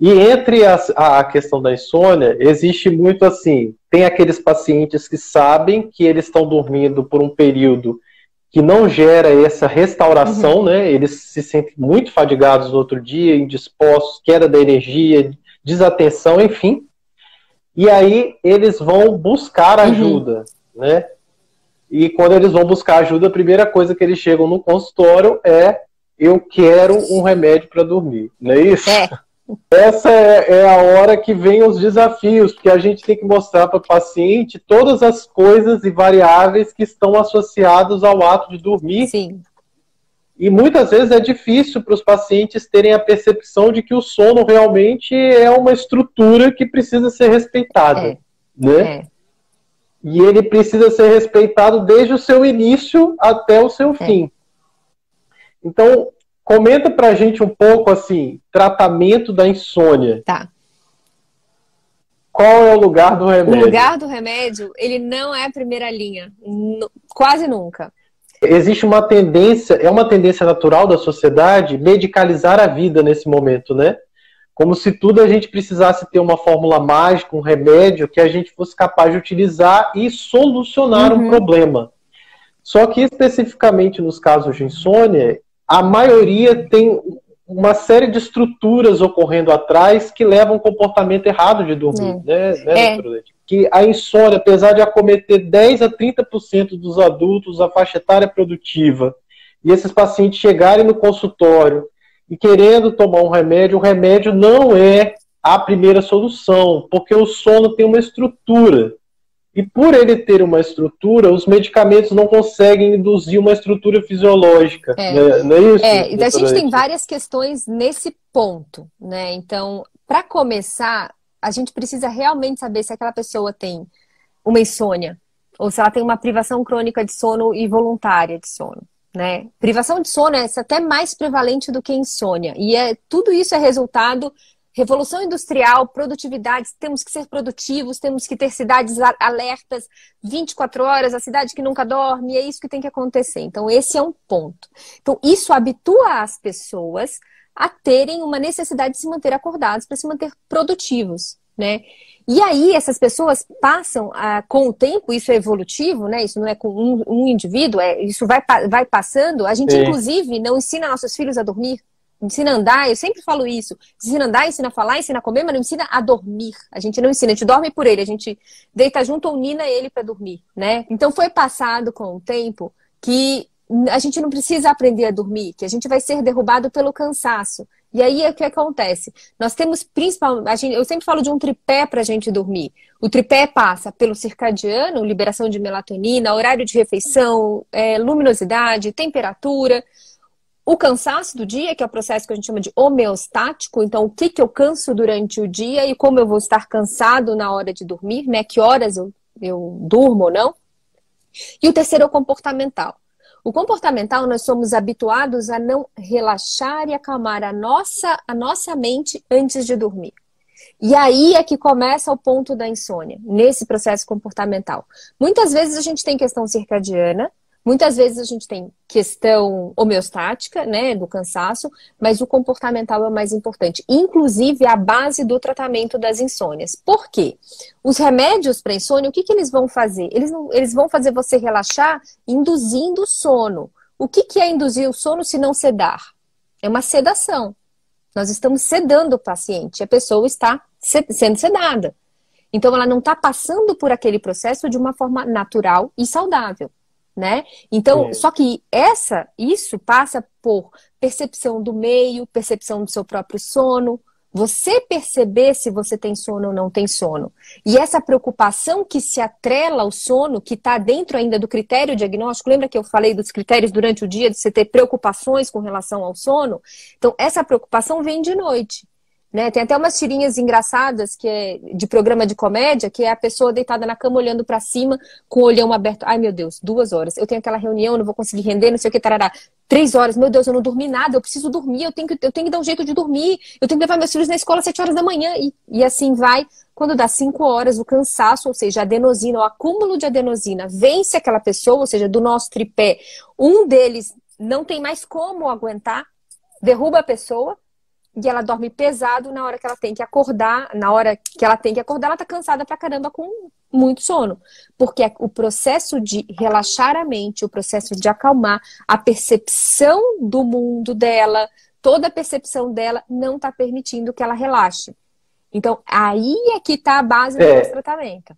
E entre a, a questão da insônia, existe muito assim: tem aqueles pacientes que sabem que eles estão dormindo por um período que não gera essa restauração, uhum. né? Eles se sentem muito fadigados no outro dia, indispostos, queda da energia, desatenção, enfim. E aí eles vão buscar uhum. ajuda, uhum. né? E quando eles vão buscar ajuda, a primeira coisa que eles chegam no consultório é eu quero um remédio para dormir, não é isso? É. Essa é, é, a hora que vem os desafios, porque a gente tem que mostrar para o paciente todas as coisas e variáveis que estão associadas ao ato de dormir. Sim. E muitas vezes é difícil para os pacientes terem a percepção de que o sono realmente é uma estrutura que precisa ser respeitada. É. Né? É. E ele precisa ser respeitado desde o seu início até o seu é. fim. Então, Comenta pra gente um pouco assim, tratamento da insônia. Tá. Qual é o lugar do remédio? O lugar do remédio, ele não é a primeira linha, quase nunca. Existe uma tendência, é uma tendência natural da sociedade medicalizar a vida nesse momento, né? Como se tudo a gente precisasse ter uma fórmula mágica, um remédio que a gente fosse capaz de utilizar e solucionar uhum. um problema. Só que especificamente nos casos de insônia, a maioria tem uma série de estruturas ocorrendo atrás que levam um comportamento errado de dormir, é. né, né é. Que a insônia, apesar de acometer 10 a 30% dos adultos a faixa etária produtiva, e esses pacientes chegarem no consultório e querendo tomar um remédio, o remédio não é a primeira solução, porque o sono tem uma estrutura. E por ele ter uma estrutura, os medicamentos não conseguem induzir uma estrutura fisiológica. É. Né? Não é isso? É, então a gente tem várias questões nesse ponto, né? Então, para começar, a gente precisa realmente saber se aquela pessoa tem uma insônia ou se ela tem uma privação crônica de sono e voluntária de sono. Né? Privação de sono é até mais prevalente do que insônia. E é, tudo isso é resultado Revolução industrial, produtividade, temos que ser produtivos, temos que ter cidades alertas 24 horas, a cidade que nunca dorme, é isso que tem que acontecer. Então, esse é um ponto. Então, isso habitua as pessoas a terem uma necessidade de se manter acordados para se manter produtivos, né? E aí, essas pessoas passam, ah, com o tempo, isso é evolutivo, né? Isso não é com um, um indivíduo, é, isso vai, vai passando. A gente, Sim. inclusive, não ensina nossos filhos a dormir ensina a andar, eu sempre falo isso. Ensina a andar, ensina a falar, ensina a comer, mas não ensina a dormir. A gente não ensina, a gente dorme por ele, a gente deita junto ou nina ele para dormir, né? Então foi passado com o tempo que a gente não precisa aprender a dormir, que a gente vai ser derrubado pelo cansaço. E aí é o que acontece? Nós temos principalmente, eu sempre falo de um tripé para a gente dormir. O tripé passa pelo circadiano, liberação de melatonina, horário de refeição, é, luminosidade, temperatura. O cansaço do dia, que é o processo que a gente chama de homeostático, então o que, que eu canso durante o dia e como eu vou estar cansado na hora de dormir, né? Que horas eu, eu durmo ou não. E o terceiro é o comportamental. O comportamental, nós somos habituados a não relaxar e acalmar a nossa, a nossa mente antes de dormir. E aí é que começa o ponto da insônia, nesse processo comportamental. Muitas vezes a gente tem questão circadiana, Muitas vezes a gente tem questão homeostática, né, do cansaço, mas o comportamental é o mais importante. Inclusive, a base do tratamento das insônias. Por quê? Os remédios para insônia, o que, que eles vão fazer? Eles, eles vão fazer você relaxar induzindo sono. O que, que é induzir o sono se não sedar? É uma sedação. Nós estamos sedando o paciente, a pessoa está sendo sedada. Então, ela não está passando por aquele processo de uma forma natural e saudável né? Então, é. só que essa, isso passa por percepção do meio, percepção do seu próprio sono, você perceber se você tem sono ou não tem sono. E essa preocupação que se atrela ao sono, que está dentro ainda do critério diagnóstico, lembra que eu falei dos critérios durante o dia, de você ter preocupações com relação ao sono? Então, essa preocupação vem de noite. Né? Tem até umas tirinhas engraçadas que é de programa de comédia, que é a pessoa deitada na cama olhando para cima com o olhão aberto. Ai, meu Deus, duas horas. Eu tenho aquela reunião, não vou conseguir render, não sei o que, tarará. Três horas, meu Deus, eu não dormi nada, eu preciso dormir, eu tenho que, eu tenho que dar um jeito de dormir, eu tenho que levar meus filhos na escola às sete horas da manhã. E, e assim vai. Quando dá cinco horas, o cansaço, ou seja, a adenosina, o acúmulo de adenosina, vence aquela pessoa, ou seja, do nosso tripé. Um deles não tem mais como aguentar, derruba a pessoa, e ela dorme pesado na hora que ela tem que acordar, na hora que ela tem que acordar, ela tá cansada pra caramba com muito sono. Porque o processo de relaxar a mente, o processo de acalmar, a percepção do mundo dela, toda a percepção dela não tá permitindo que ela relaxe. Então, aí é que tá a base do é. nosso tratamento.